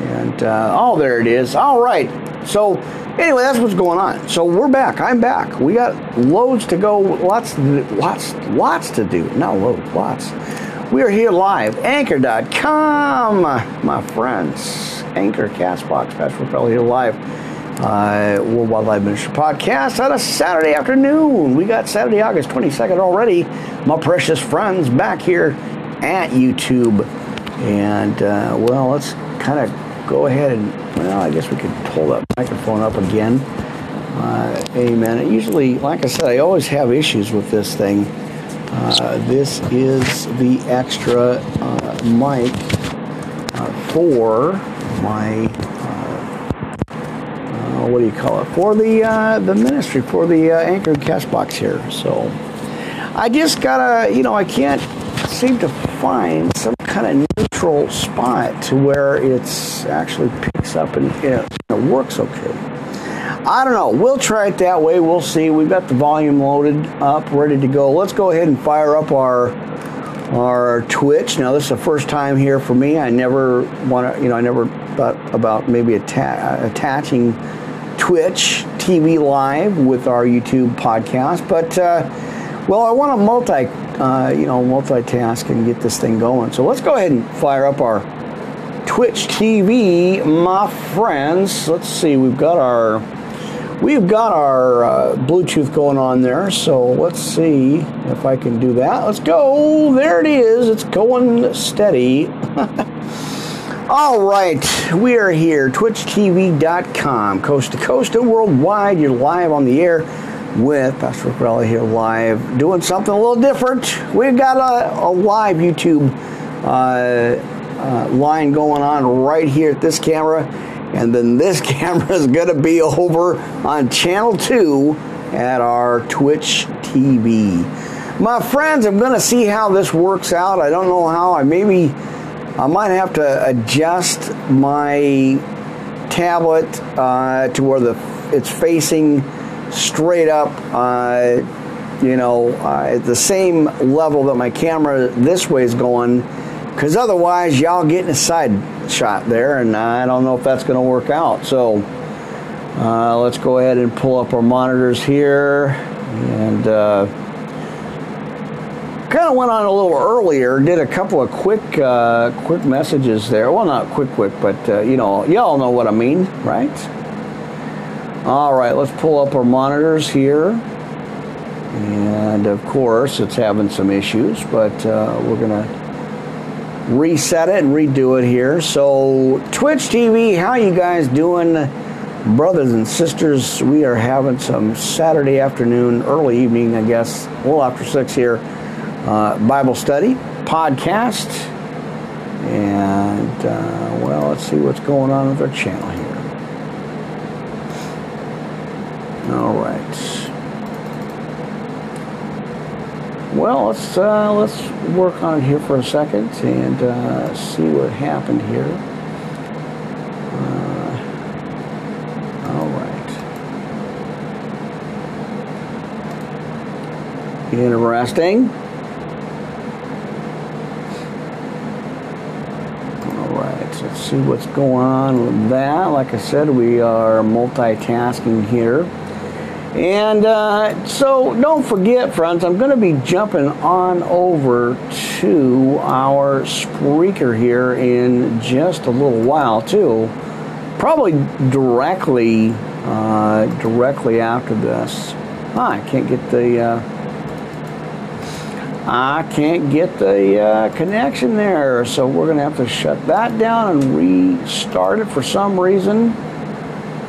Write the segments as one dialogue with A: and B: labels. A: And uh, oh, there it is. All right. So anyway, that's what's going on. So we're back. I'm back. We got loads to go. Lots, lots, lots to do. Not loads. Lots. We are here live, anchor.com, my friends. Anchor, Castbox, Fast Propel here live. Uh, World Wildlife Ministry podcast on a Saturday afternoon. We got Saturday, August 22nd already. My precious friends back here at YouTube. And, uh, well, let's kind of go ahead and, well, I guess we could pull that microphone up again. Uh, amen. Usually, like I said, I always have issues with this thing. Uh, this is the extra uh, mic uh, for my uh, uh, what do you call it for the the ministry for the anchored cast box here. So I just gotta you know I can't seem to find some kind of neutral spot to where it's actually picks up and it you know, works okay. I don't know. We'll try it that way. We'll see. We've got the volume loaded up, ready to go. Let's go ahead and fire up our our Twitch. Now this is the first time here for me. I never want to, you know, I never thought about maybe atta- attaching Twitch TV live with our YouTube podcast, but. Uh, well, I want to multi, uh, you know, multitask and get this thing going. So let's go ahead and fire up our Twitch TV, my friends. Let's see, we've got our we've got our uh, Bluetooth going on there. So let's see if I can do that. Let's go. There it is. It's going steady. All right, we are here. TwitchTV.com, coast to coast and worldwide. You're live on the air with Pastor Corelli here live, doing something a little different. We've got a, a live YouTube uh, uh, line going on right here at this camera, and then this camera is going to be over on channel 2 at our Twitch TV. My friends, I'm going to see how this works out. I don't know how. I maybe I might have to adjust my tablet uh, to where the it's facing straight up, uh, you know, uh, at the same level that my camera this way is going, because otherwise y'all getting a side shot there, and I don't know if that's going to work out. So uh, let's go ahead and pull up our monitors here, and uh, kind of went on a little earlier, did a couple of quick uh, quick messages there. Well, not quick, quick, but uh, you know, y'all know what I mean, right? All right, let's pull up our monitors here. And of course, it's having some issues, but uh, we're going to reset it and redo it here. So, Twitch TV, how you guys doing? Brothers and sisters, we are having some Saturday afternoon, early evening, I guess, a little after six here, uh, Bible study, podcast, and uh, well, let's see what's going on with our channel here. right. Well, let's uh, let's work on it here for a second and uh, see what happened here. Uh, all right. Interesting. see what's going on with that. Like I said, we are multitasking here. And uh, so don't forget, friends, I'm going to be jumping on over to our speaker here in just a little while, too. Probably directly, uh, directly after this. Ah, I can't get the, uh, I can't get the uh, connection there. So we're going to have to shut that down and restart it for some reason.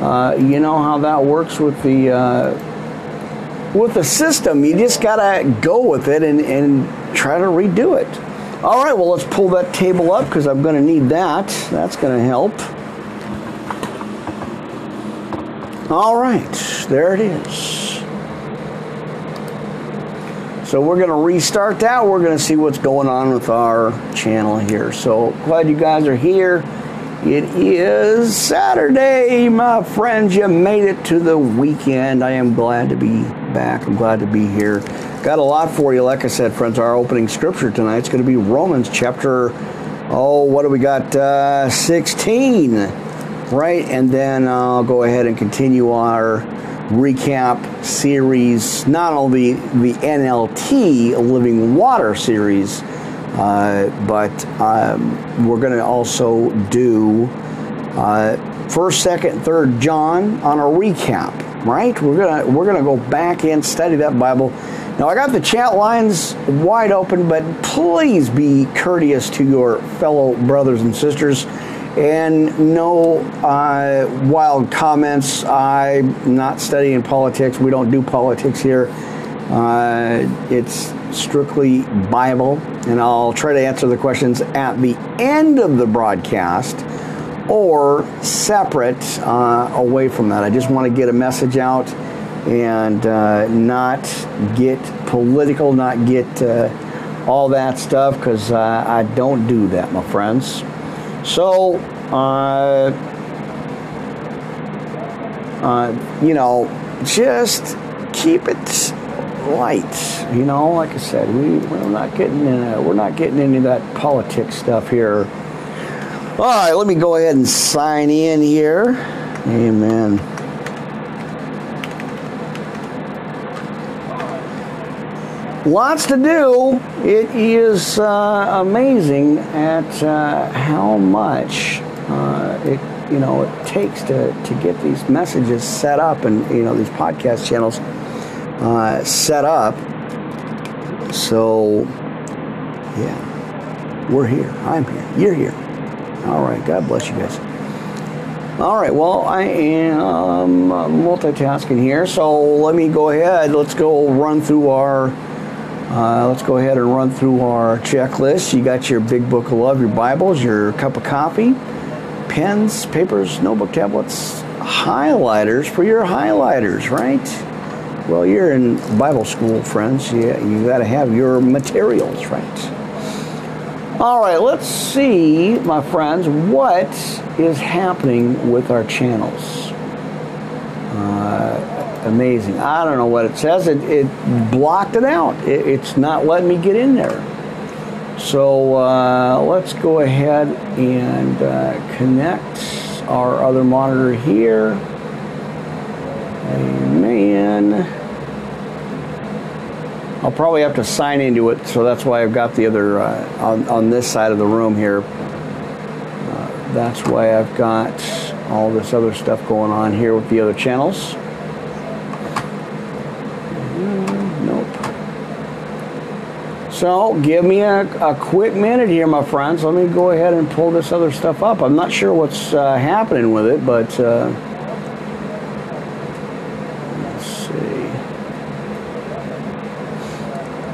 A: Uh, you know how that works with the uh, with the system. You just gotta go with it and, and try to redo it. All right, well let's pull that table up because I'm gonna need that. That's gonna help. All right, there it is. So we're going to restart that. We're going to see what's going on with our channel here. So glad you guys are here. It is Saturday, my friends. You made it to the weekend. I am glad to be back. I'm glad to be here. Got a lot for you. Like I said, friends, our opening scripture tonight is going to be Romans chapter, oh, what do we got? Uh, 16, right? And then I'll go ahead and continue our recap series, not only the NLT, Living Water series uh, but um, we're going to also do uh, first, second, third John on a recap. Right? We're gonna we're gonna go back and study that Bible. Now I got the chat lines wide open, but please be courteous to your fellow brothers and sisters and no uh, wild comments. I'm not studying politics. We don't do politics here. Uh, it's strictly Bible, and I'll try to answer the questions at the end of the broadcast or separate uh, away from that. I just want to get a message out and uh, not get political, not get uh, all that stuff, because uh, I don't do that, my friends. So, uh, uh, you know, just keep it lights. You know, like I said, we we're not getting into, uh, we're not getting into that politics stuff here. All right, let me go ahead and sign in here. Amen. Lots to do. It is uh, amazing at uh, how much uh, it you know it takes to to get these messages set up and you know these podcast channels uh, set up. So, yeah, we're here. I'm here. You're here. All right. God bless you guys. All right. Well, I am multitasking here, so let me go ahead. Let's go run through our. Uh, let's go ahead and run through our checklist. You got your big book of love, your Bibles, your cup of coffee, pens, papers, notebook tablets, highlighters for your highlighters, right? Well, you're in Bible school, friends. You, you got to have your materials, friends. All right, let's see, my friends, what is happening with our channels. Uh, amazing. I don't know what it says. It, it blocked it out. It, it's not letting me get in there. So uh, let's go ahead and uh, connect our other monitor here. Amen. I'll probably have to sign into it, so that's why I've got the other uh, on, on this side of the room here. Uh, that's why I've got all this other stuff going on here with the other channels. Mm, nope. So give me a, a quick minute here, my friends. Let me go ahead and pull this other stuff up. I'm not sure what's uh, happening with it, but. Uh,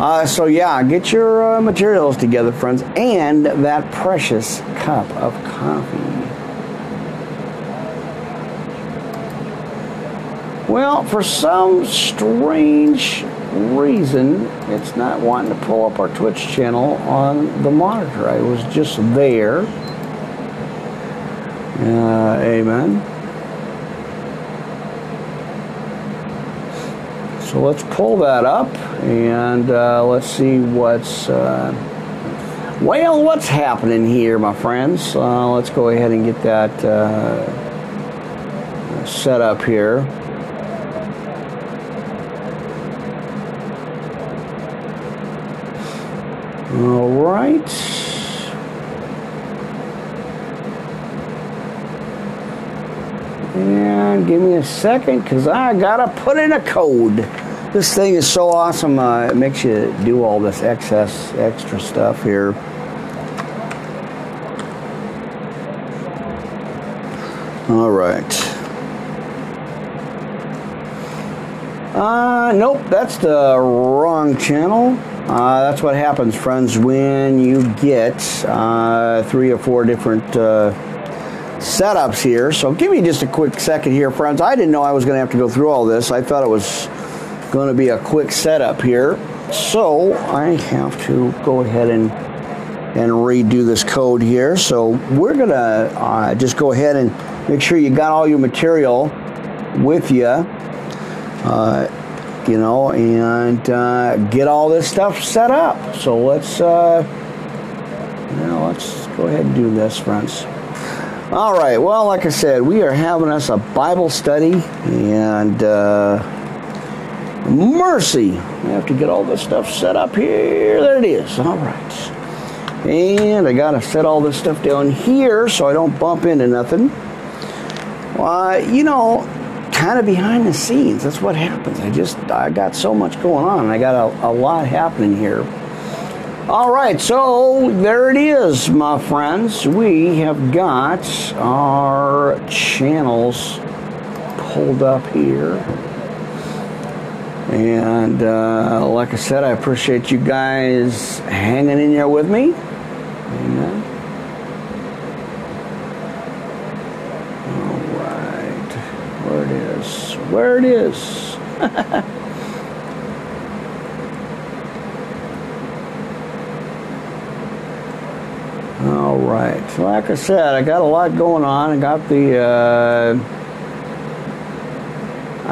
A: Uh, so, yeah, get your uh, materials together, friends, and that precious cup of coffee. Well, for some strange reason, it's not wanting to pull up our Twitch channel on the monitor. I was just there. Uh, amen. So let's pull that up and uh, let's see what's, uh, well, what's happening here, my friends. Uh, let's go ahead and get that uh, set up here. All right. And give me a second because I gotta put in a code. This thing is so awesome. Uh, it makes you do all this excess, extra stuff here. All right. Uh, nope, that's the wrong channel. Uh, that's what happens, friends, when you get uh, three or four different uh, setups here. So give me just a quick second here, friends. I didn't know I was going to have to go through all this. I thought it was going to be a quick setup here. So I have to go ahead and and redo this code here. So we're gonna uh, just go ahead and make sure you got all your material with you, uh, you know, and uh, get all this stuff set up. So let's uh, now let's go ahead and do this, friends. All right. Well, like I said, we are having us a Bible study, and. Uh, mercy. I have to get all this stuff set up here. There it is. All right. And I got to set all this stuff down here so I don't bump into nothing. Uh, you know, kind of behind the scenes. That's what happens. I just, I got so much going on. I got a, a lot happening here. All right, so there it is, my friends. We have got our channels pulled up here. And uh, like I said, I appreciate you guys hanging in there with me. Amen. All right. Where it is. Where it is. All right. Like I said, I got a lot going on. I got the. Uh,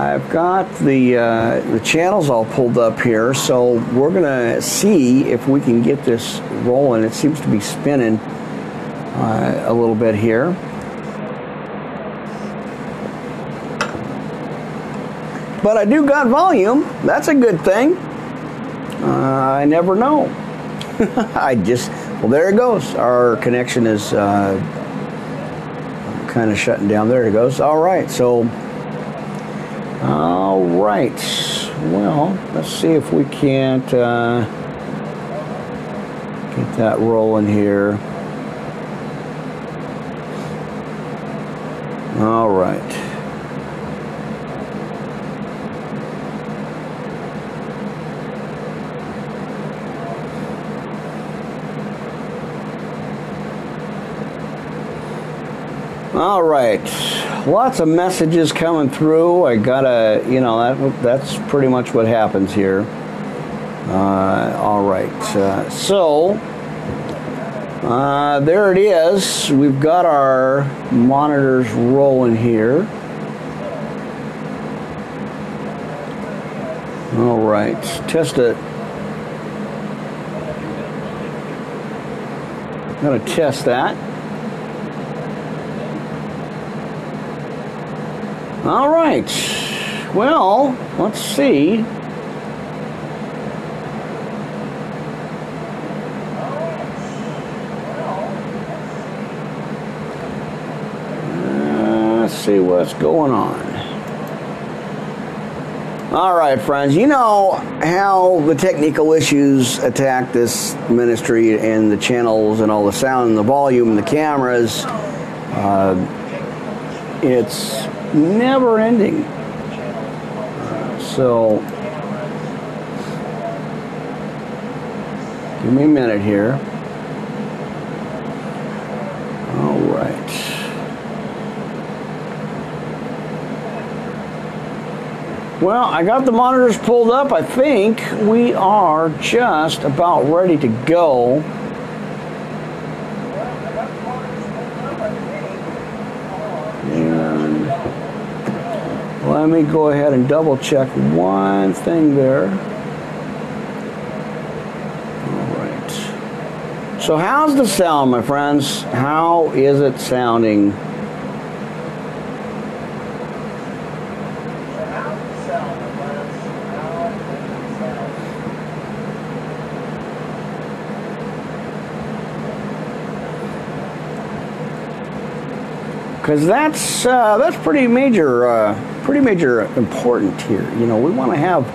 A: I've got the, uh, the channels all pulled up here, so we're going to see if we can get this rolling. It seems to be spinning uh, a little bit here. But I do got volume. That's a good thing. Uh, I never know. I just, well, there it goes. Our connection is uh, kind of shutting down. There it goes. All right, so all right. Well, let's see if we can't uh, get that rolling here. All right. All right lots of messages coming through. I gotta, you know, that that's pretty much what happens here. Uh, all right, uh, so uh, there it is. We've got our monitors rolling here. All right, test it. I'm gonna test that. All right. Well, let's see. Uh, see what's going on. All right, friends, you know how the technical issues attack this ministry and the channels and all the sound and the volume and the cameras. Uh, it's never ending. So, give me a minute here. All right. Well, I got the monitors pulled up. I think we are just about ready to go. let me go ahead and double check one thing there. All right. So how's the sound, my friends? How is it sounding? because that's uh, that's pretty major, uh, pretty major important here. You know, we want to have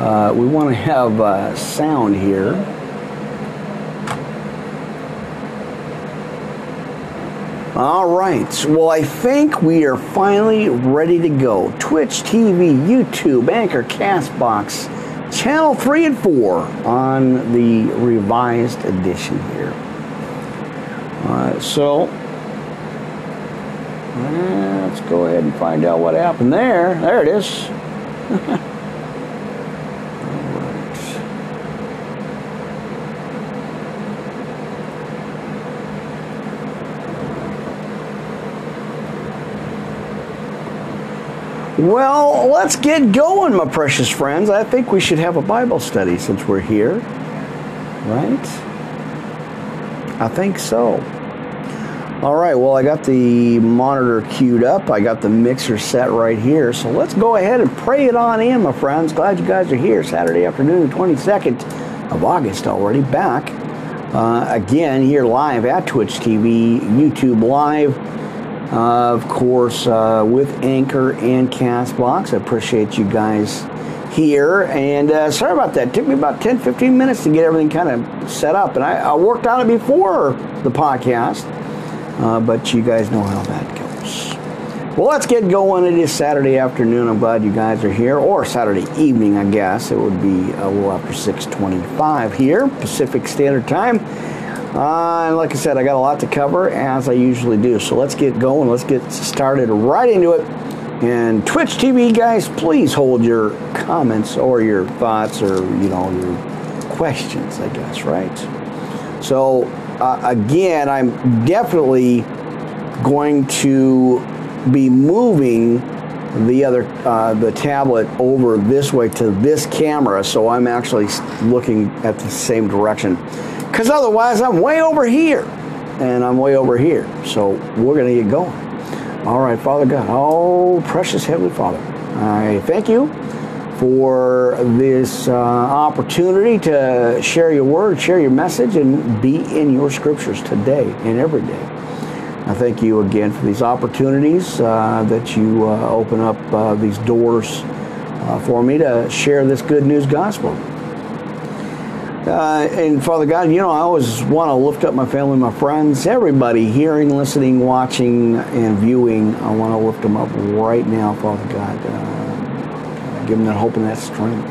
A: uh, we want to have uh, sound here. All right, well, I think we are finally ready to go. Twitch TV, YouTube, Anchor, Castbox, Channel 3 and 4 on the revised edition here. so well, let's go ahead and find out what happened there. There it is. Well, let's get going, my precious friends. I think we should have a Bible study since we're here, right? I think so. All right, well, I got the monitor queued up. I got the mixer set right here. So let's go ahead and pray it on in, my friends. Glad you guys are here. Saturday afternoon, 22nd of August already. Back uh, again here live at Twitch TV, YouTube Live, uh, of course, uh, with Anchor and Castbox. I appreciate you guys here. And uh, sorry about that. It took me about 10, 15 minutes to get everything kind of set up. And I, I worked on it before the podcast. Uh, but you guys know how that goes. Well, let's get going. It is Saturday afternoon. I'm glad you guys are here, or Saturday evening, I guess. It would be uh, a little after 6:25 here, Pacific Standard Time. Uh, and like I said, I got a lot to cover as I usually do. So let's get going. Let's get started right into it. And Twitch TV guys, please hold your comments or your thoughts or you know your questions, I guess, right? So uh, again, I'm definitely going to be moving the other uh, the tablet over this way to this camera so I'm actually looking at the same direction because otherwise I'm way over here and I'm way over here so we're gonna get going all right Father God oh precious Heavenly Father I thank you for this uh, opportunity to share your word, share your message, and be in your scriptures today and every day. I thank you again for these opportunities uh, that you uh, open up uh, these doors uh, for me to share this good news gospel. Uh, and Father God, you know, I always want to lift up my family, my friends, everybody hearing, listening, watching, and viewing. I want to lift them up right now, Father God give them that hope and that strength.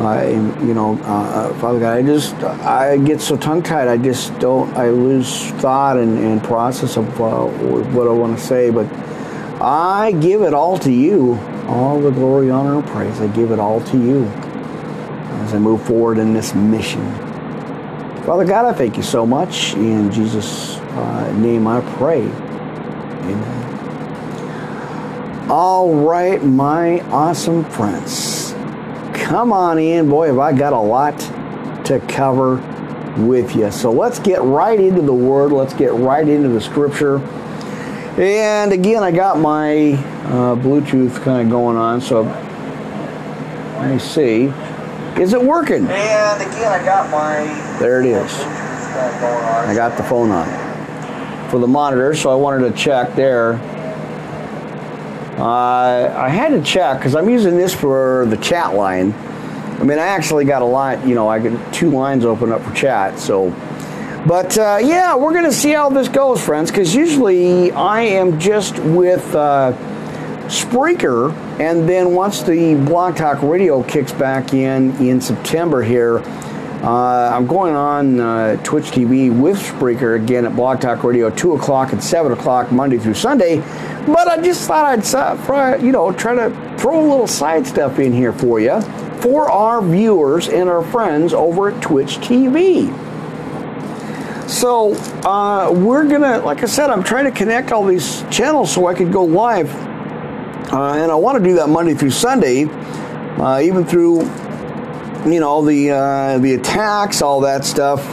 A: Uh, and, you know, uh, uh, Father God, I just, I get so tongue tied. I just don't, I lose thought and, and process of uh, what I want to say. But I give it all to you, all the glory, honor, and praise. I give it all to you as I move forward in this mission. Father God, I thank you so much. In Jesus' uh, name I pray. Amen. All right, my awesome friends. Come on in. Boy, have I got a lot to cover with you. So let's get right into the Word. Let's get right into the Scripture. And again, I got my uh, Bluetooth kind of going on, so let me see. Is it working?
B: And again, I got my.
A: There it is. I got the phone on for the monitor, so I wanted to check there uh, I had to check because I'm using this for the chat line. I mean, I actually got a lot, you know, I got two lines open up for chat. So, but uh, yeah, we're going to see how this goes, friends, because usually I am just with uh, Spreaker. And then once the Blog Talk Radio kicks back in in September here, uh, I'm going on uh, Twitch TV with Spreaker again at Blog Talk Radio, two o'clock and seven o'clock Monday through Sunday. But I just thought I'd you know try to throw a little side stuff in here for you for our viewers and our friends over at Twitch TV. So uh, we're gonna, like I said, I'm trying to connect all these channels so I can go live, uh, and I want to do that Monday through Sunday, uh, even through you know the uh, the attacks, all that stuff.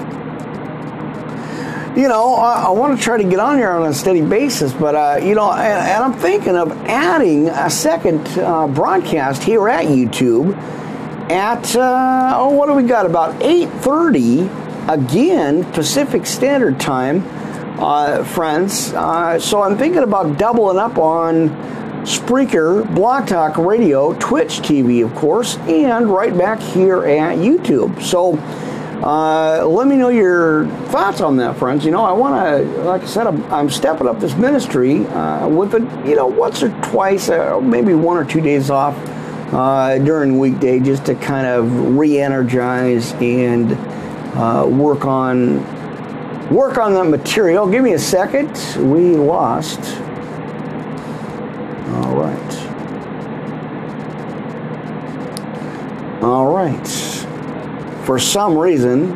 A: You know, I, I want to try to get on here on a steady basis, but uh, you know, and, and, I'm thinking of adding a second uh, broadcast here at YouTube at uh, oh, what do we got? About eight thirty again Pacific Standard Time, uh, friends. Uh, so I'm thinking about doubling up on. Spreaker, Blog Talk Radio, Twitch TV, of course, and right back here at YouTube. So uh, let me know your thoughts on that, friends. You know, I want to, like I said, I'm, I'm, stepping up this ministry uh, with a, you know, once or twice, uh, maybe one or two days off uh, during weekday, just to kind of re-energize and uh, work on work on that material. Give me a second. We lost Right. For some reason,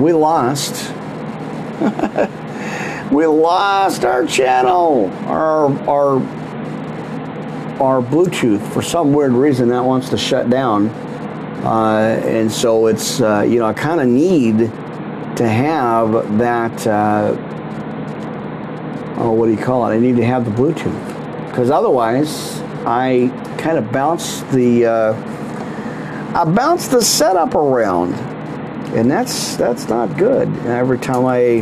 A: we lost. we lost our channel, our, our, our Bluetooth. For some weird reason, that wants to shut down. Uh, and so it's, uh, you know, I kind of need to have that, uh, oh, what do you call it? I need to have the Bluetooth. Because otherwise, I kind of bounce the, uh, I bounce the setup around. And that's that's not good. Every time I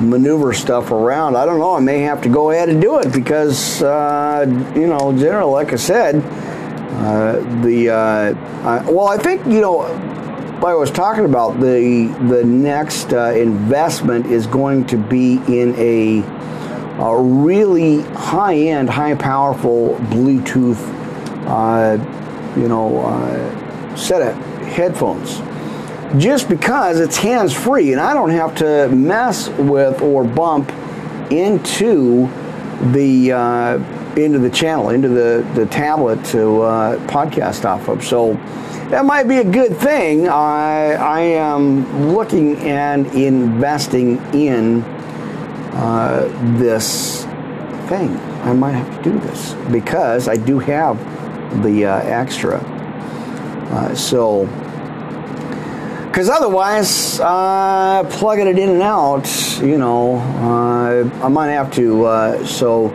A: maneuver stuff around, I don't know, I may have to go ahead and do it because, uh, you know, generally, like I said, uh, the, uh, I, well, I think, you know, I was talking about, the, the next uh, investment is going to be in a, a really high end, high powerful Bluetooth, uh, you know, uh, set of headphones just because it's hands free and I don't have to mess with or bump into the uh, into the channel, into the, the tablet to uh, podcast off of. So that might be a good thing. I, I am looking and investing in uh, this thing. I might have to do this because I do have the uh, extra. Uh, so, because otherwise, uh, plugging it in and out, you know, uh, I might have to. Uh, so,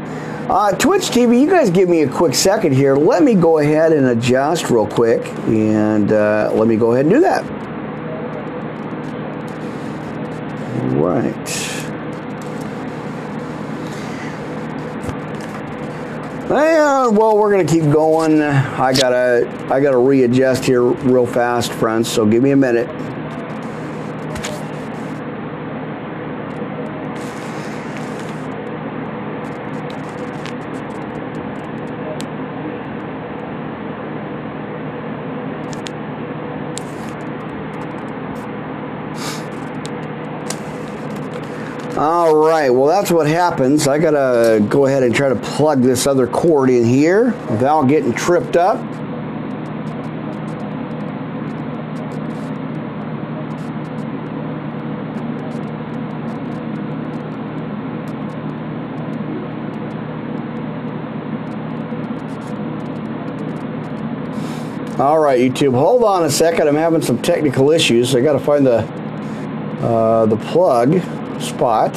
A: Twitch TV, you guys give me a quick second here. Let me go ahead and adjust real quick, and let me go ahead and do that. Right. Yeah. well, we're gonna keep going. I gotta, I gotta readjust here real fast, friends. So give me a minute. right, well, that's what happens. I gotta go ahead and try to plug this other cord in here without getting tripped up. All right, YouTube, hold on a second. I'm having some technical issues. I got to find the uh, the plug spot.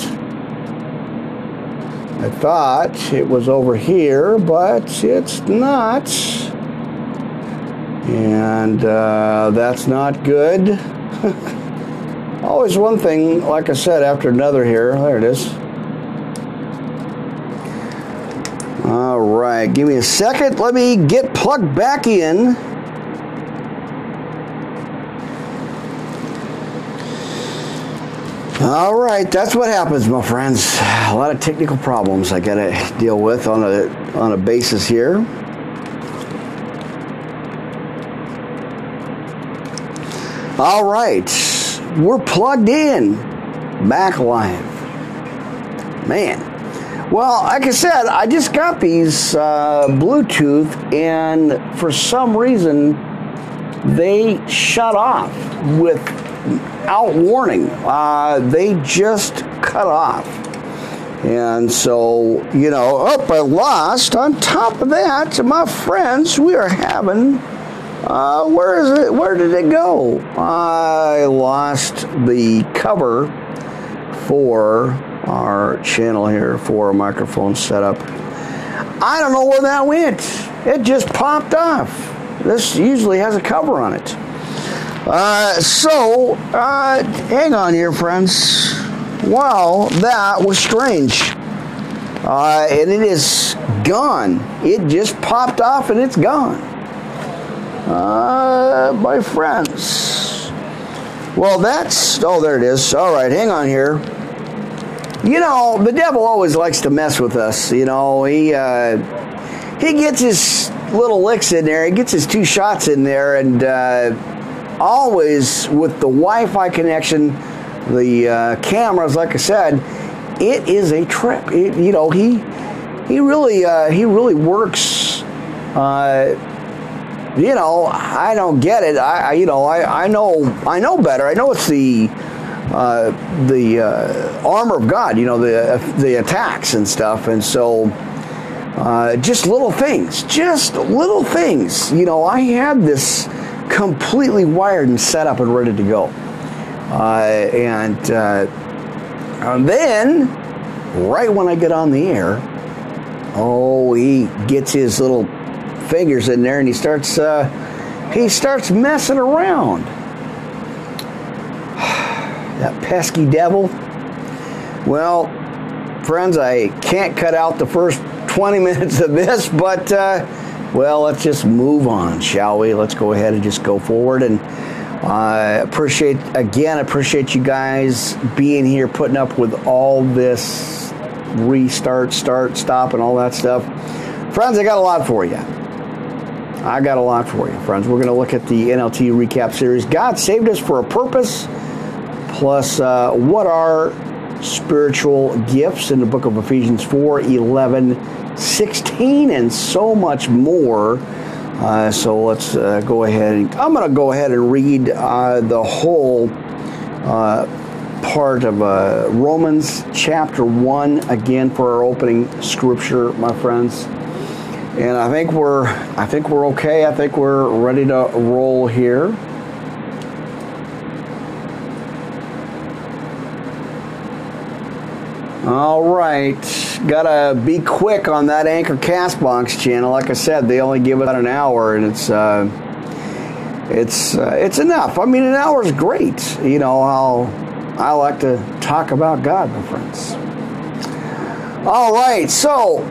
A: I thought it was over here, but it's not. And uh, that's not good. Always one thing, like I said, after another here. There it is. All right, give me a second. Let me get plugged back in. All right, that's what happens, my friends. A lot of technical problems I gotta deal with on a on a basis here. All right, we're plugged in, back live. Man, well, like I said, I just got these uh, Bluetooth, and for some reason, they shut off with without warning. Uh, they just cut off. And so, you know, oh, I lost. On top of that, my friends, we are having. Uh, where is it? Where did it go? I lost the cover for our channel here for a microphone setup. I don't know where that went. It just popped off. This usually has a cover on it. Uh, so, uh, hang on here, friends. Wow, that was strange. Uh, and it is gone. It just popped off and it's gone. Uh, my friends. Well, that's. Oh, there it is. All right, hang on here. You know, the devil always likes to mess with us. You know, he uh, he gets his little licks in there. He gets his two shots in there, and uh, always with the Wi-Fi connection, the uh, cameras, like I said, it is a trip. It, you know, he he really uh, he really works. Uh, you know, I don't get it. I, I, you know I, I know I know better. I know it's the uh, the uh, armor of God, you know, the the attacks and stuff, and so uh, just little things, just little things. You know, I had this completely wired and set up and ready to go. Uh, and, uh, and then, right when I get on the air, oh, he gets his little fingers in there and he starts uh, he starts messing around. that pesky devil. Well, friends, I can't cut out the first 20 minutes of this, but. Uh, well, let's just move on, shall we? Let's go ahead and just go forward. And I uh, appreciate, again, appreciate you guys being here, putting up with all this restart, start, stop, and all that stuff. Friends, I got a lot for you. I got a lot for you, friends. We're going to look at the NLT recap series. God saved us for a purpose. Plus, uh, what are spiritual gifts in the book of Ephesians 4 11 16 and so much more. Uh, so let's uh, go ahead and I'm going to go ahead and read uh, the whole uh, part of uh, Romans chapter 1 again for our opening scripture, my friends. And I think we're I think we're okay. I think we're ready to roll here. All right gotta be quick on that Anchor Castbox channel. Like I said, they only give about an hour, and it's uh, it's uh, it's enough. I mean, an hour is great. You know how I like to talk about God, my friends. All right, so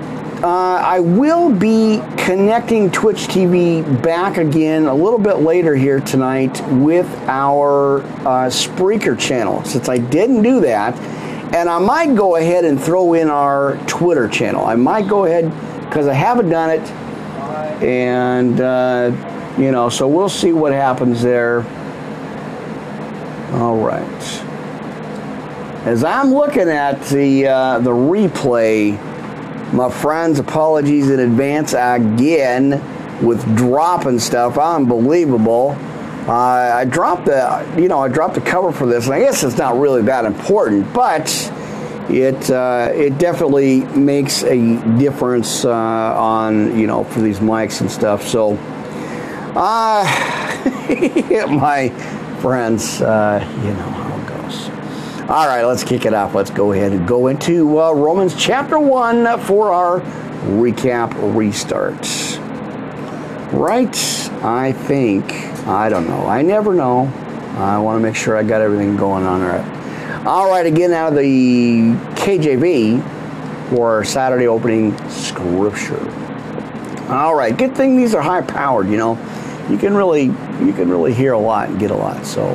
A: uh, I will be connecting Twitch TV back again a little bit later here tonight with our uh, Spreaker channel. Since I didn't do that and I might go ahead and throw in our Twitter channel. I might go ahead because I haven't done it. And, uh, you know, so we'll see what happens there. All right. As I'm looking at the, uh, the replay, my friends, apologies in advance again with dropping stuff. Unbelievable. Uh, I dropped the, you know, I dropped the cover for this, and I guess it's not really that important, but it uh, it definitely makes a difference uh, on you know for these mics and stuff. So, uh, my friends, uh, you know how it goes. All right, let's kick it off. Let's go ahead and go into uh, Romans chapter one for our recap restart. Right, I think. I don't know. I never know. I want to make sure I got everything going on right. All right, again out of the KJV for Saturday opening scripture. All right, good thing these are high powered. You know, you can really you can really hear a lot and get a lot. So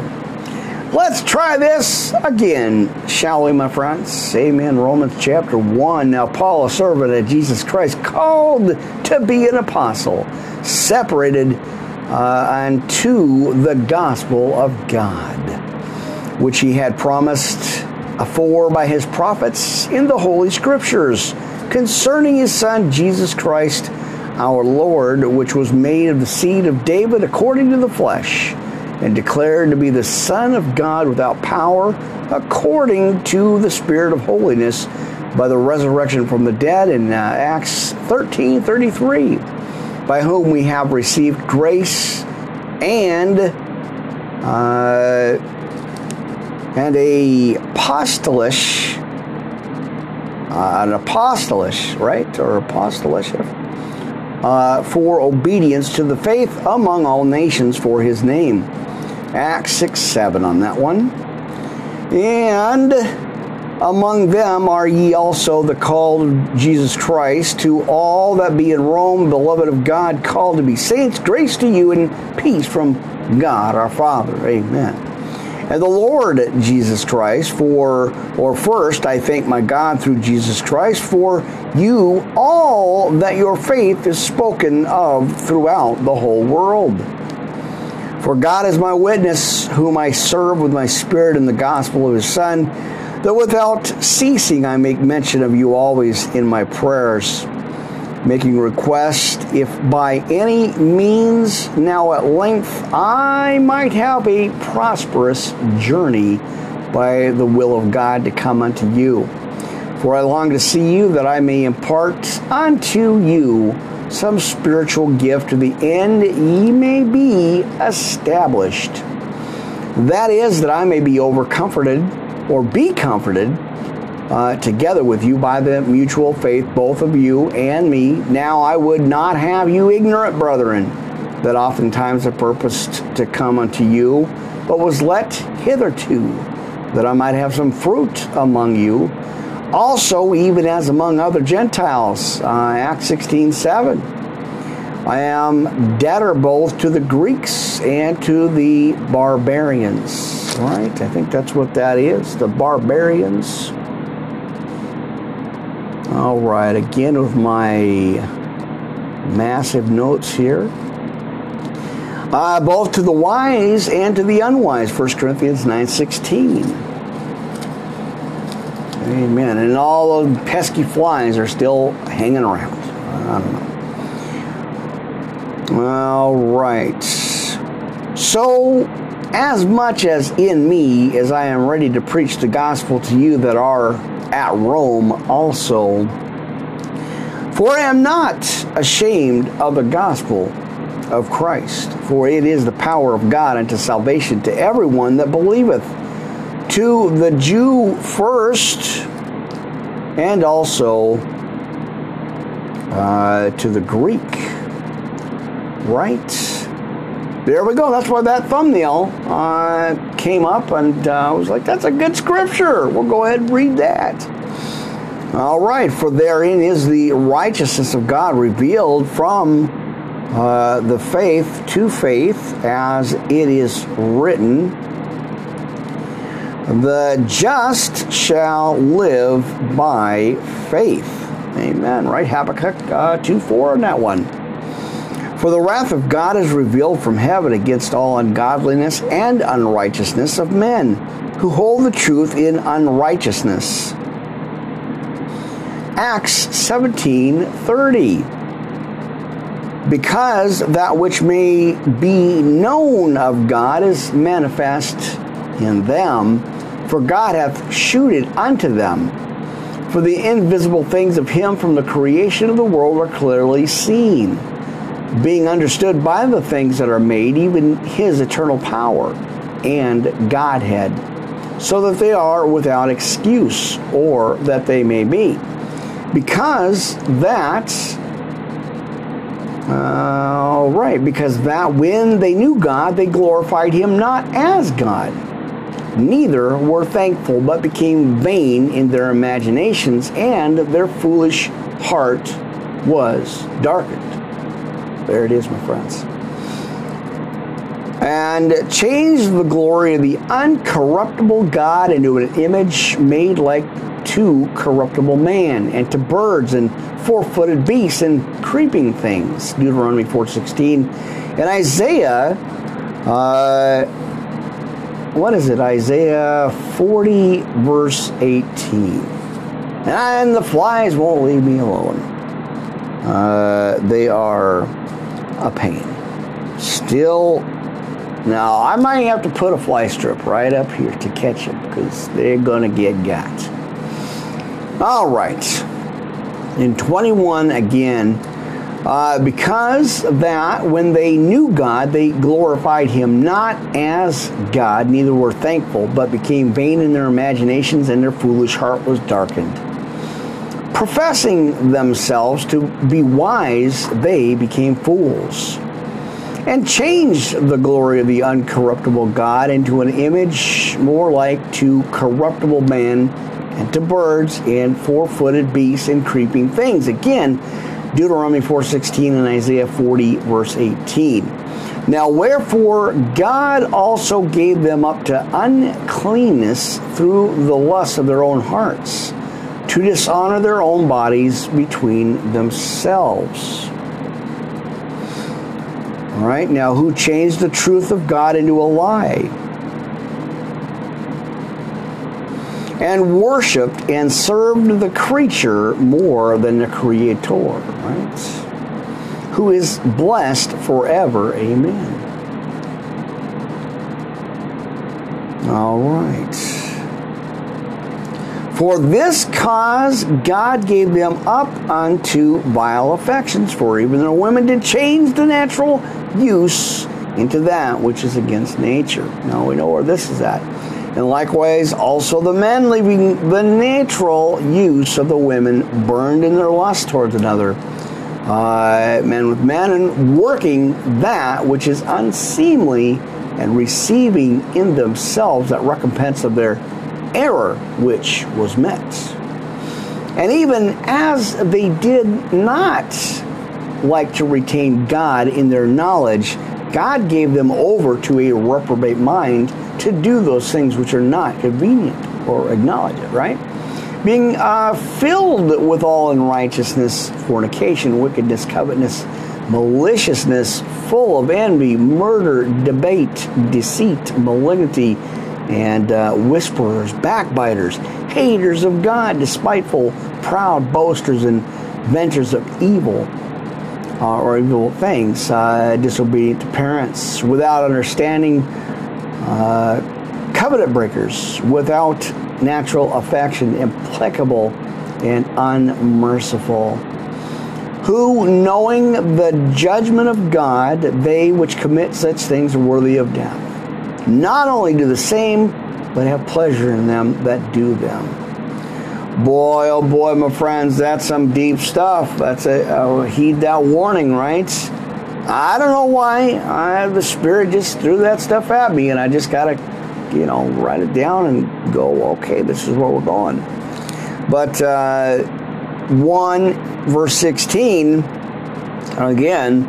A: Let's try this again, shall we, my friends? Amen. Romans chapter 1. Now, Paul, a servant of Jesus Christ, called to be an apostle, separated uh, and to the gospel of God, which he had promised afore by his prophets in the Holy Scriptures concerning his Son, Jesus Christ, our Lord, which was made of the seed of David according to the flesh, and declared to be the Son of God without power, according to the Spirit of holiness, by the resurrection from the dead in uh, Acts 13 33 by whom we have received grace and uh, and a apostolish uh, an apostolish right or apostolish uh, for obedience to the faith among all nations for his name acts 6 7 on that one and among them are ye also the called of Jesus Christ, to all that be in Rome, beloved of God, called to be saints, grace to you and peace from God our Father. Amen. And the Lord Jesus Christ, for, or first, I thank my God through Jesus Christ for you, all that your faith is spoken of throughout the whole world. For God is my witness, whom I serve with my spirit in the gospel of his Son Though without ceasing, I make mention of you always in my prayers, making request if by any means now at length I might have a prosperous journey by the will of God to come unto you. For I long to see you that I may impart unto you some spiritual gift to the end ye may be established. That is, that I may be overcomforted or be comforted uh, together with you by the mutual faith, both of you and me. Now I would not have you ignorant, brethren, that oftentimes I purposed to come unto you, but was let hitherto, that I might have some fruit among you. Also, even as among other Gentiles, uh, Acts 16 7. I am debtor both to the Greeks and to the barbarians. Right? I think that's what that is. The Barbarians. All right, again with my massive notes here. Uh, both to the wise and to the unwise, 1 Corinthians 9.16. Amen. And all those pesky flies are still hanging around. I don't know. All right. So as much as in me as I am ready to preach the gospel to you that are at Rome also. For I am not ashamed of the gospel of Christ, for it is the power of God unto salvation to everyone that believeth, to the Jew first, and also uh, to the Greek. Right? there we go. That's why that thumbnail uh, came up, and uh, I was like, that's a good scripture. We'll go ahead and read that. All right, for therein is the righteousness of God revealed from uh, the faith to faith, as it is written. The just shall live by faith. Amen. Right? Habakkuk uh, 2 4 on that one. For the wrath of God is revealed from heaven against all ungodliness and unrighteousness of men who hold the truth in unrighteousness. Acts 17:30 Because that which may be known of God is manifest in them, for God hath shewed it unto them. For the invisible things of him from the creation of the world are clearly seen being understood by the things that are made, even his eternal power and Godhead, so that they are without excuse, or that they may be. Because that, uh, right, because that when they knew God, they glorified him not as God. Neither were thankful, but became vain in their imaginations, and their foolish heart was darkened. There it is, my friends. And change the glory of the uncorruptible God into an image made like to corruptible man and to birds and four-footed beasts and creeping things deuteronomy 4.16 and isaiah uh, what is it isaiah 40 verse 18 and the flies won't leave me alone uh, they are a pain. Still, now I might have to put a fly strip right up here to catch them because they're going to get got. All right. In 21 again, uh, because of that, when they knew God, they glorified him not as God, neither were thankful, but became vain in their imaginations, and their foolish heart was darkened. Professing themselves to be wise, they became fools and changed the glory of the uncorruptible God into an image more like to corruptible man and to birds and four-footed beasts and creeping things. Again, Deuteronomy 4:16 and Isaiah 40 verse 18. Now wherefore God also gave them up to uncleanness through the lust of their own hearts to dishonor their own bodies between themselves. All right, now who changed the truth of God into a lie? And worshiped and served the creature more than the creator, right? Who is blessed forever. Amen. All right. For this cause God gave them up unto vile affections, for even their women did change the natural use into that which is against nature. Now we know where this is at. And likewise, also the men leaving the natural use of the women burned in their lust towards another. Uh, men with men, and working that which is unseemly, and receiving in themselves that recompense of their error which was met. And even as they did not like to retain God in their knowledge, God gave them over to a reprobate mind to do those things which are not convenient or acknowledge it, right? Being uh, filled with all unrighteousness, fornication, wickedness, covetousness, maliciousness, full of envy, murder, debate, deceit, malignity, and uh, whisperers, backbiters, haters of God, despiteful, proud boasters, and venters of evil uh, or evil things, uh, disobedient to parents, without understanding, uh, covenant breakers, without natural affection, implacable, and unmerciful. Who, knowing the judgment of God, they which commit such things are worthy of death not only do the same, but have pleasure in them that do them. Boy, oh boy, my friends, that's some deep stuff. That's a, a heed that warning, right? I don't know why I, the Spirit just threw that stuff at me, and I just got to, you know, write it down and go, okay, this is where we're going. But uh, 1 verse 16, again,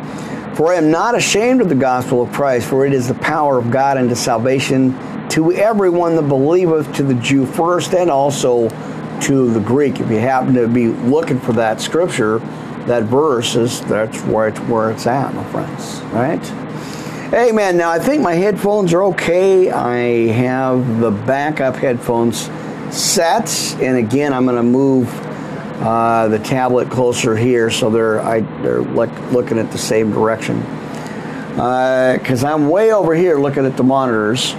A: for I am not ashamed of the gospel of Christ, for it is the power of God unto salvation to everyone that believeth, to the Jew first, and also to the Greek. If you happen to be looking for that scripture, that verse is that's where it's where it's at, my friends. Right? Amen. Now I think my headphones are okay. I have the backup headphones set, and again I'm going to move uh, the tablet closer here, so they're I, they're like looking at the same direction. Because uh, I'm way over here looking at the monitors,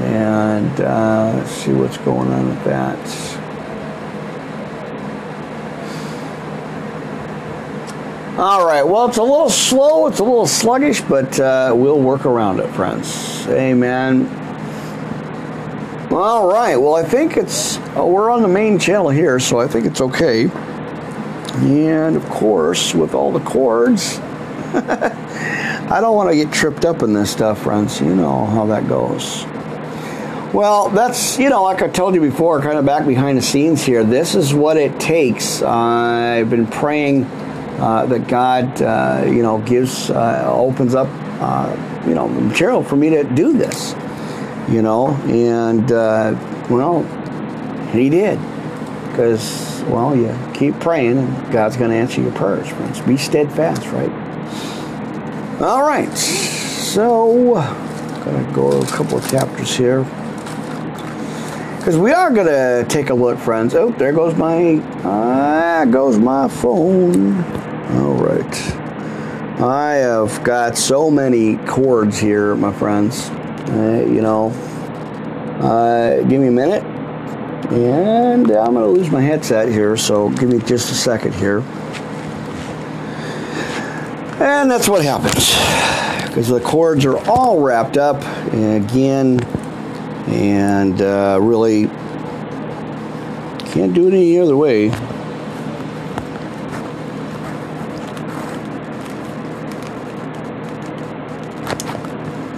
A: and uh, let's see what's going on with that. All right, well, it's a little slow, it's a little sluggish, but uh, we'll work around it, friends. Amen. All right. Well, I think it's oh, we're on the main channel here, so I think it's okay. And of course, with all the cords, I don't want to get tripped up in this stuff, friends. You know how that goes. Well, that's, you know, like I told you before, kind of back behind the scenes here, this is what it takes. Uh, I've been praying uh, that God, uh, you know, gives, uh, opens up, uh, you know, material for me to do this you know, and uh, well, he did. Because, well, you keep praying and God's going to answer your prayers, friends. Be steadfast, right? All right. So, going to go a couple of chapters here. Because we are going to take a look, friends. Oh, there goes my, ah, goes my phone. All right. I have got so many cords here, my friends. Uh, you know, uh, give me a minute. And I'm going to lose my headset here, so give me just a second here. And that's what happens because the cords are all wrapped up again and uh, really can't do it any other way.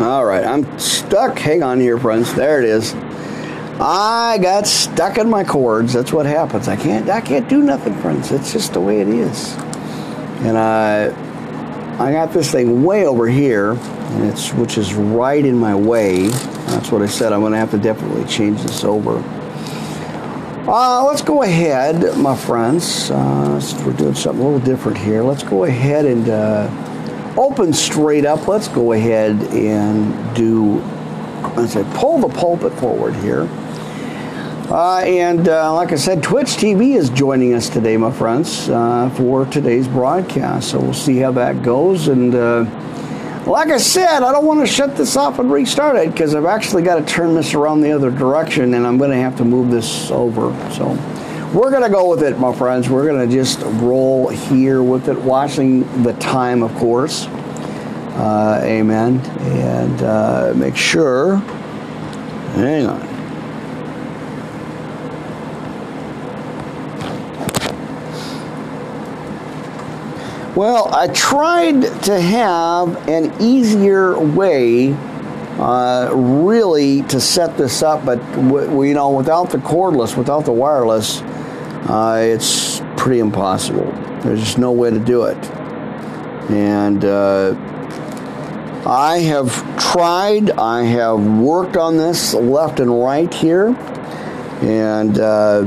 A: All right, I'm stuck. Hang on here, friends. There it is. I got stuck in my cords. That's what happens. I can't I can't do nothing, friends. It's just the way it is. And I I got this thing way over here, and it's which is right in my way. That's what I said. I'm gonna have to definitely change this over. Uh, let's go ahead, my friends. Uh, we're doing something a little different here. Let's go ahead and uh, open straight up. Let's go ahead and do as I pull the pulpit forward here. Uh, and uh, like I said, Twitch TV is joining us today, my friends, uh, for today's broadcast. So we'll see how that goes. And uh, like I said, I don't want to shut this off and restart it because I've actually got to turn this around the other direction and I'm going to have to move this over. So we're going to go with it, my friends. We're going to just roll here with it, watching the time, of course. Uh, amen. And uh, make sure. Hang on. Well, I tried to have an easier way, uh, really, to set this up, but you know, without the cordless, without the wireless, uh, it's pretty impossible. There's just no way to do it, and uh, I have tried, I have worked on this left and right here, and uh,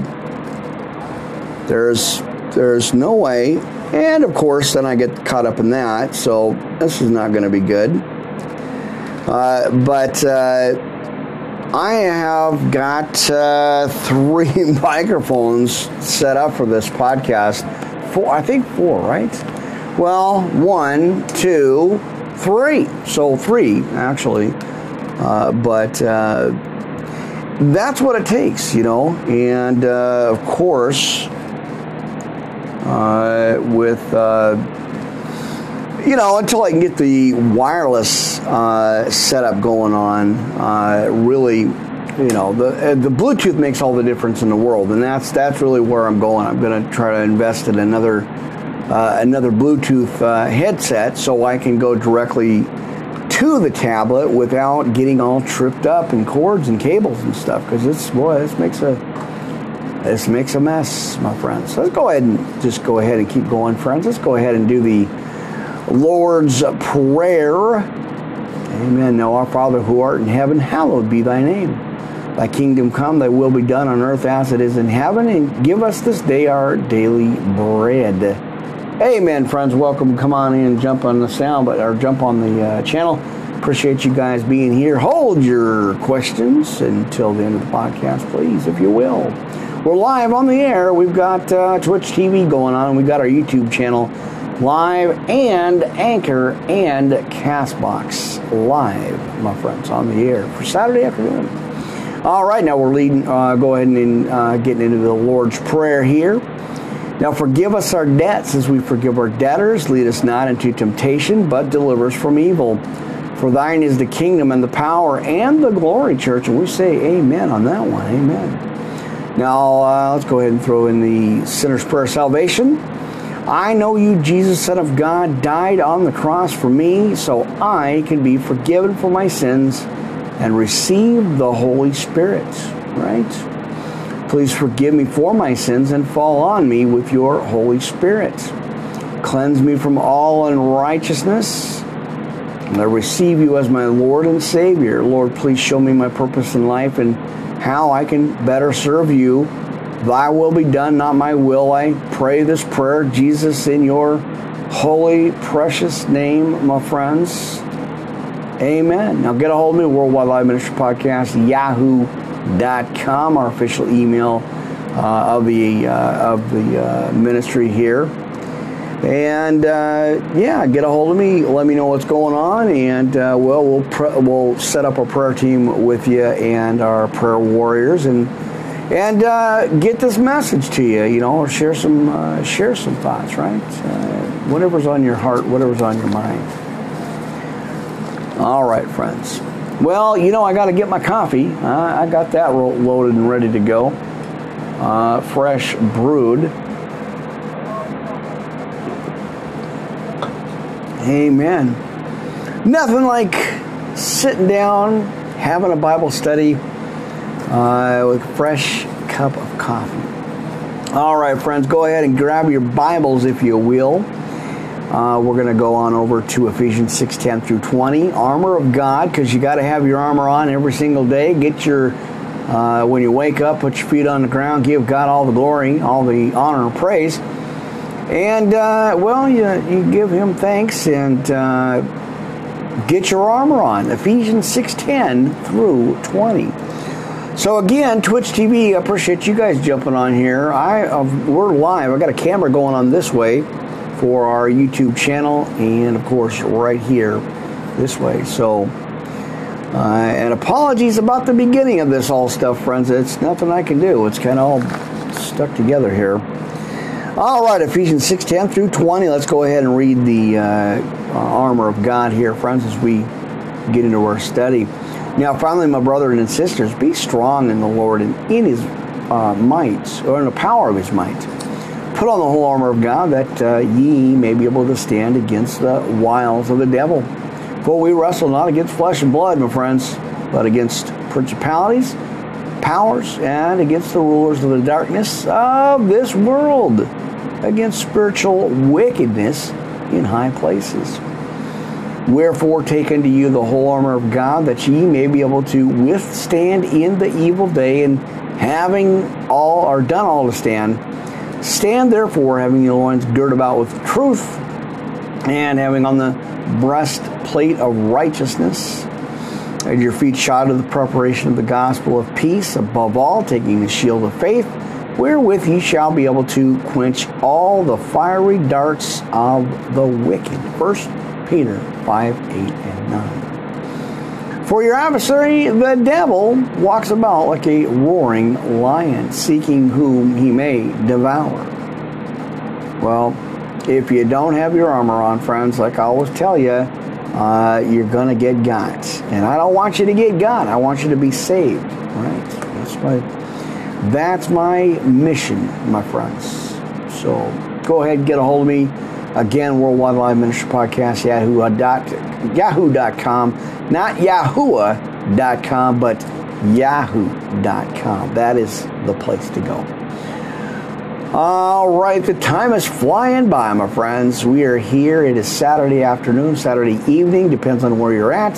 A: there's there's no way. And of course, then I get caught up in that, so this is not going to be good. Uh, but uh, I have got uh, three microphones set up for this podcast. Four, I think four, right? Well, one, two, three, so three actually. Uh, but uh, that's what it takes, you know. And uh, of course, uh, with uh, you know, until I can get the wireless uh, setup going on, really, you know, the the Bluetooth makes all the difference in the world, and that's that's really where I'm going. I'm going to try to invest in another uh, another Bluetooth uh, headset so I can go directly to the tablet without getting all tripped up in cords and cables and stuff because this boy this makes a this makes a mess my friends so let's go ahead and just go ahead and keep going friends let's go ahead and do the lord's prayer amen now our father who art in heaven hallowed be thy name thy kingdom come thy will be done on earth as it is in heaven and give us this day our daily bread Hey, man, friends. Welcome. Come on in and jump on the sound, but or jump on the uh, channel. Appreciate you guys being here. Hold your questions until the end of the podcast, please, if you will. We're live on the air. We've got uh, Twitch TV going on. We've got our YouTube channel live and Anchor and Castbox live, my friends, on the air for Saturday afternoon. All right, now we're leading. Uh, go ahead and uh, getting into the Lord's Prayer here. Now forgive us our debts as we forgive our debtors. Lead us not into temptation, but deliver us from evil. For thine is the kingdom and the power and the glory, church. And we say amen on that one. Amen. Now uh, let's go ahead and throw in the sinner's prayer of salvation. I know you, Jesus, Son of God, died on the cross for me so I can be forgiven for my sins and receive the Holy Spirit. Right? Please forgive me for my sins and fall on me with your Holy Spirit. Cleanse me from all unrighteousness. I receive you as my Lord and Savior. Lord, please show me my purpose in life and how I can better serve you. Thy will be done, not my will. I pray this prayer, Jesus, in your holy, precious name, my friends. Amen. Now get a hold of me, Worldwide Live Ministry Podcast, Yahoo com our official email uh, of the, uh, of the uh, ministry here. And uh, yeah, get a hold of me. Let me know what's going on, and uh, well, we'll we'll set up a prayer team with you and our prayer warriors, and and uh, get this message to you, you know, or share some uh, share some thoughts, right? Uh, whatever's on your heart, whatever's on your mind. All right, friends. Well, you know, I got to get my coffee. Uh, I got that loaded and ready to go. Uh, fresh brewed. Amen. Nothing like sitting down, having a Bible study uh, with a fresh cup of coffee. All right, friends, go ahead and grab your Bibles if you will. Uh, we're going to go on over to Ephesians 6 10 through 20. Armor of God, because you got to have your armor on every single day. Get your, uh, when you wake up, put your feet on the ground, give God all the glory, all the honor and praise. And, uh, well, you, you give Him thanks and uh, get your armor on. Ephesians 6 10 through 20. So again, Twitch TV, I appreciate you guys jumping on here. I uh, we're live. I got a camera going on this way for our YouTube channel and, of course, right here this way. So, uh, and apologies about the beginning of this all stuff, friends. It's nothing I can do. It's kind of all stuck together here. All right, Ephesians six ten through 20. Let's go ahead and read the uh, armor of God here, friends, as we get into our study. Now, finally, my brethren and sisters, be strong in the Lord and in his uh, might, or in the power of his might Put on the whole armor of God that uh, ye may be able to stand against the wiles of the devil. For we wrestle not against flesh and blood, my friends, but against principalities, powers, and against the rulers of the darkness of this world, against spiritual wickedness in high places. Wherefore, take unto you the whole armor of God, that ye may be able to withstand in the evil day, and having all or done all to stand, Stand therefore, having your loins girt about with truth, and having on the breastplate of righteousness, and your feet shod with the preparation of the gospel of peace, above all, taking the shield of faith, wherewith ye shall be able to quench all the fiery darts of the wicked. 1 Peter 5 8 and 9. For your adversary, the devil, walks about like a roaring lion, seeking whom he may devour. Well, if you don't have your armor on, friends, like I always tell you, uh, you're going to get got. And I don't want you to get got. I want you to be saved. Right? That's my, that's my mission, my friends. So go ahead, get a hold of me. Again, Worldwide Live Ministry Podcast, yahoo.com yahoo.com, not yahoo.com, but yahoo.com. That is the place to go. All right, the time is flying by, my friends. We are here. It is Saturday afternoon, Saturday evening, depends on where you're at,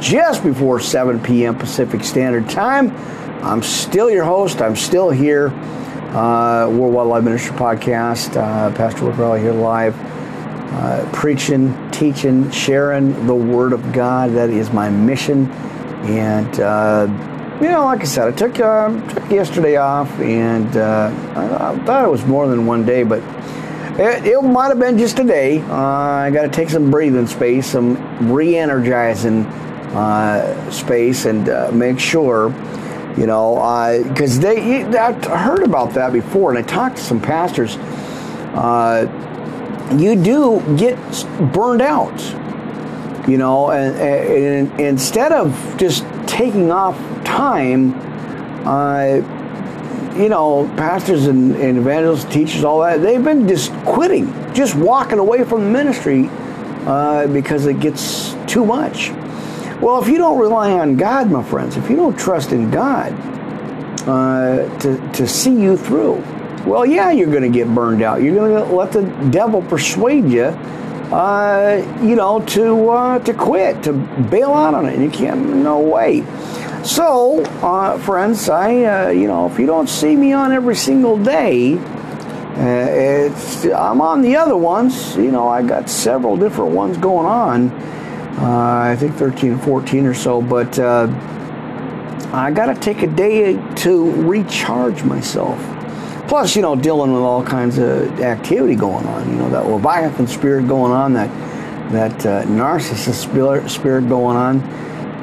A: just before 7 p.m. Pacific Standard Time. I'm still your host. I'm still here. Uh, Worldwide Live Ministry Podcast. Uh, Pastor Rick here live uh, preaching, teaching, sharing the Word of God. That is my mission. And, uh, you know, like I said, I took, uh, took yesterday off and uh, I, I, thought it was more than one day, but it, it might have been just a day. Uh, I got to take some breathing space, some re energizing uh, space, and make sure you know, because uh, they I heard about that before, and I talked to some pastors uh, you do get burned out, you know, and, and, and instead of just taking off time, uh, you know, pastors and, and evangelists, teachers, all that, they've been just quitting, just walking away from ministry uh, because it gets too much. Well, if you don't rely on God, my friends, if you don't trust in God uh, to, to see you through, well, yeah, you're going to get burned out. You're going to let the devil persuade you, uh, you know, to uh, to quit, to bail out on it. And you can't. No way. So, uh, friends, I uh, you know, if you don't see me on every single day, uh, it's I'm on the other ones. You know, I got several different ones going on. Uh, I think 13 14 or so, but I got to take a day to recharge myself. Plus, you know, dealing with all kinds of activity going on. You know, that Leviathan spirit going on, that that uh, narcissist spirit going on,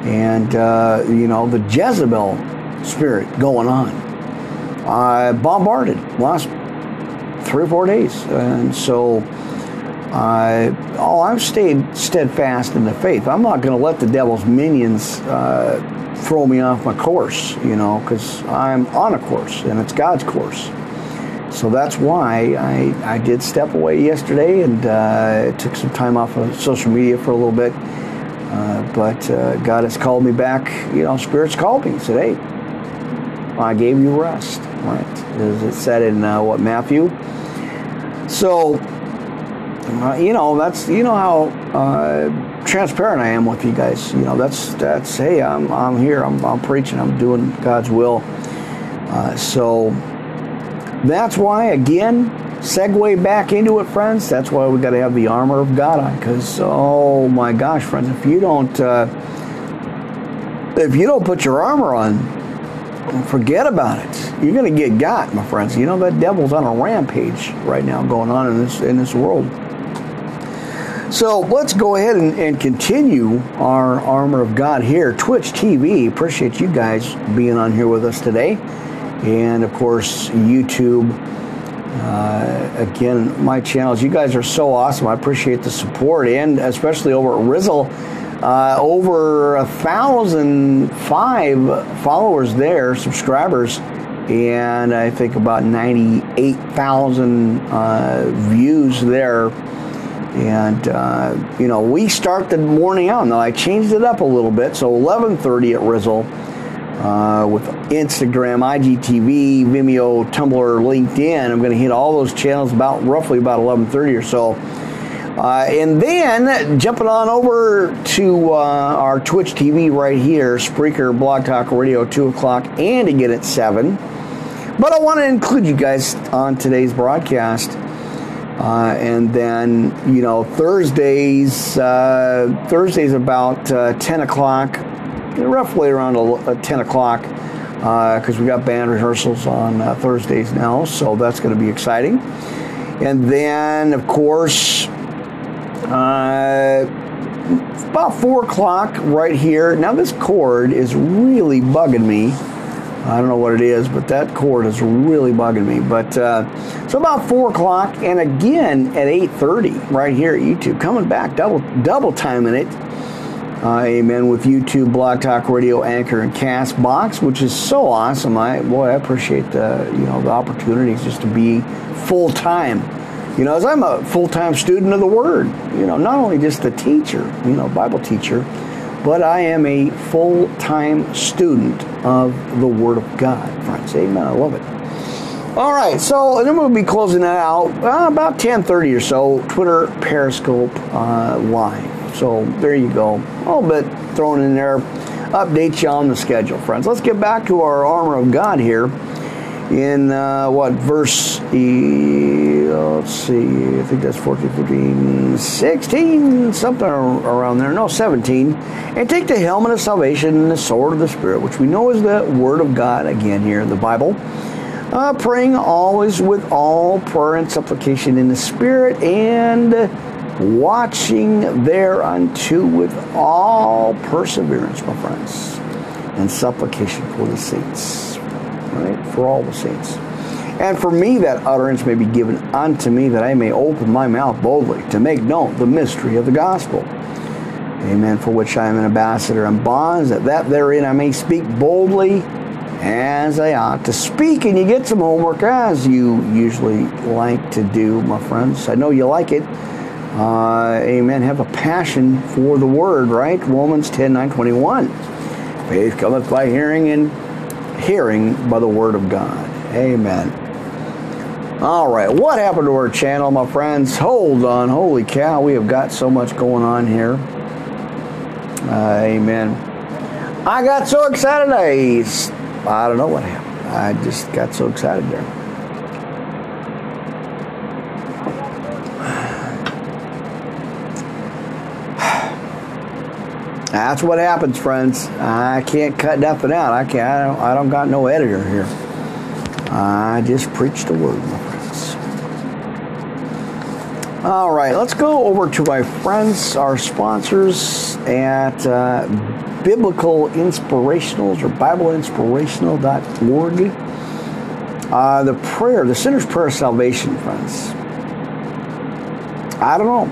A: and uh, you know the Jezebel spirit going on. I bombarded last three or four days, and so I oh I've stayed steadfast in the faith. I'm not going to let the devil's minions. Uh, throw me off my course, you know, because I'm on a course and it's God's course. So that's why I, I did step away yesterday and uh, took some time off of social media for a little bit. Uh, but uh, God has called me back. You know, Spirit's called me. And said, hey, I gave you rest. Right? As it said in uh, what, Matthew? So, uh, you know, that's, you know how uh, transparent I am with you guys. You know, that's, that's hey, I'm, I'm here. I'm, I'm preaching. I'm doing God's will. Uh, so, that's why, again, segue back into it, friends. That's why we got to have the armor of God on. Because, oh my gosh, friends, if you don't, uh, if you don't put your armor on, forget about it. You're going to get got, my friends. You know that devil's on a rampage right now, going on in this in this world. So let's go ahead and, and continue our armor of God here. Twitch TV, appreciate you guys being on here with us today and of course, YouTube. Uh, again, my channels. You guys are so awesome. I appreciate the support, and especially over at Rizzle, uh, over a thousand five followers there, subscribers, and I think about ninety eight thousand uh, views there. And uh, you know, we start the morning out. Now I changed it up a little bit, so eleven thirty at Rizzle uh, with Instagram, IGTV, Vimeo, Tumblr, LinkedIn. I'm going to hit all those channels about roughly about 11:30 or so. Uh, and then jumping on over to uh, our Twitch TV right here, Spreaker, Blog Talk Radio, 2 o'clock, and again at 7. But I want to include you guys on today's broadcast. Uh, and then, you know, Thursdays, uh, Thursdays about uh, 10 o'clock roughly around uh, 10 o'clock because uh, we got band rehearsals on uh, Thursdays now, so that's going to be exciting. And then, of course, about four o'clock right here. Now this cord is really bugging me. I don't know what it is, but that cord is really bugging me. But uh, so about four o'clock, and again at eight thirty right here at YouTube, coming back double double timing it. Uh, amen. With YouTube, Blog Talk Radio, Anchor, and Castbox, which is so awesome. I boy, I appreciate the you know the opportunities just to be full time. You know, as I'm a full time student of the Word. You know, not only just the teacher, you know, Bible teacher, but I am a full time student of the Word of God. Friends, Amen. I love it. All right, so then we'll be closing that out uh, about 10:30 or so. Twitter Periscope uh, live. So there you go. A little bit thrown in there. Update you on the schedule, friends. Let's get back to our armor of God here in uh, what verse e, uh, let's see i think that's 14 15 16 something around there no 17 and take the helmet of salvation and the sword of the spirit which we know is the word of god again here in the bible uh, praying always with all prayer and supplication in the spirit and watching thereunto with all perseverance, my friends, and supplication for the saints, right? For all the saints. And for me, that utterance may be given unto me that I may open my mouth boldly to make known the mystery of the gospel. Amen. For which I am an ambassador in bonds, that, that therein I may speak boldly as I ought to speak. And you get some homework, as you usually like to do, my friends. I know you like it. Uh, amen. Have a passion for the word, right? Romans 10 9 21. Faith cometh by hearing, and hearing by the word of God. Amen. All right, what happened to our channel, my friends? Hold on, holy cow, we have got so much going on here. Uh, amen. I got so excited, I, I don't know what happened. I just got so excited there. That's what happens, friends. I can't cut nothing out. I can't. I don't, I don't got no editor here. I just preach the word, my friends. All right, let's go over to my friends, our sponsors at uh, Biblical Inspirationals or BibleInspirational.org. Uh, the prayer, the sinner's prayer of salvation, friends. I don't know.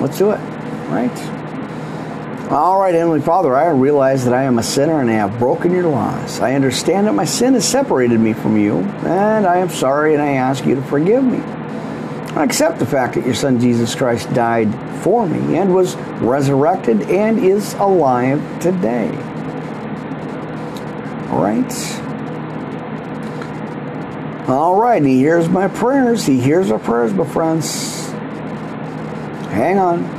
A: Let's do it. Right? All right, Heavenly Father, I realize that I am a sinner and I have broken your laws. I understand that my sin has separated me from you, and I am sorry and I ask you to forgive me. I accept the fact that your Son Jesus Christ died for me and was resurrected and is alive today. All right. All right, he hears my prayers. He hears our prayers, my friends. Hang on.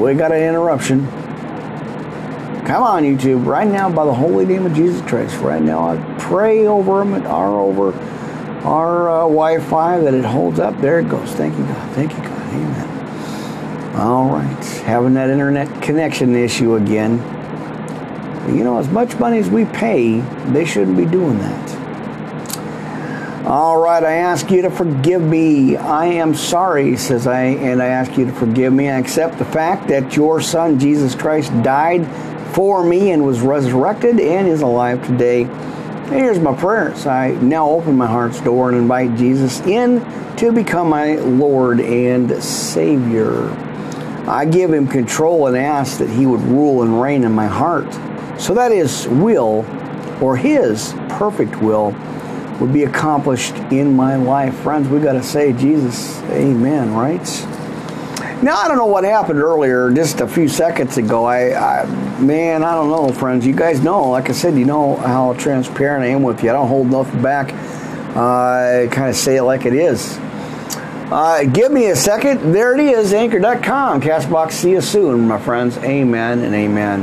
A: We got an interruption. Come on, YouTube, right now, by the holy name of Jesus Christ, right now, I pray over them and are over our uh, Wi-Fi that it holds up. There it goes. Thank you, God. Thank you, God. Amen. All right, having that internet connection issue again. You know, as much money as we pay, they shouldn't be doing that. All right, I ask you to forgive me. I am sorry, says I, and I ask you to forgive me. I accept the fact that your son, Jesus Christ, died for me and was resurrected and is alive today. And here's my prayer. So I now open my heart's door and invite Jesus in to become my Lord and Savior. I give him control and ask that he would rule and reign in my heart. So that his will, or his perfect will, would be accomplished in my life. Friends, we got to say, Jesus, amen, right? Now I don't know what happened earlier, just a few seconds ago. I, I, man, I don't know, friends. You guys know, like I said, you know how transparent I am with you. I don't hold nothing back. Uh, I kind of say it like it is. Uh, give me a second. There it is, Anchor.com. Castbox. See you soon, my friends. Amen and amen.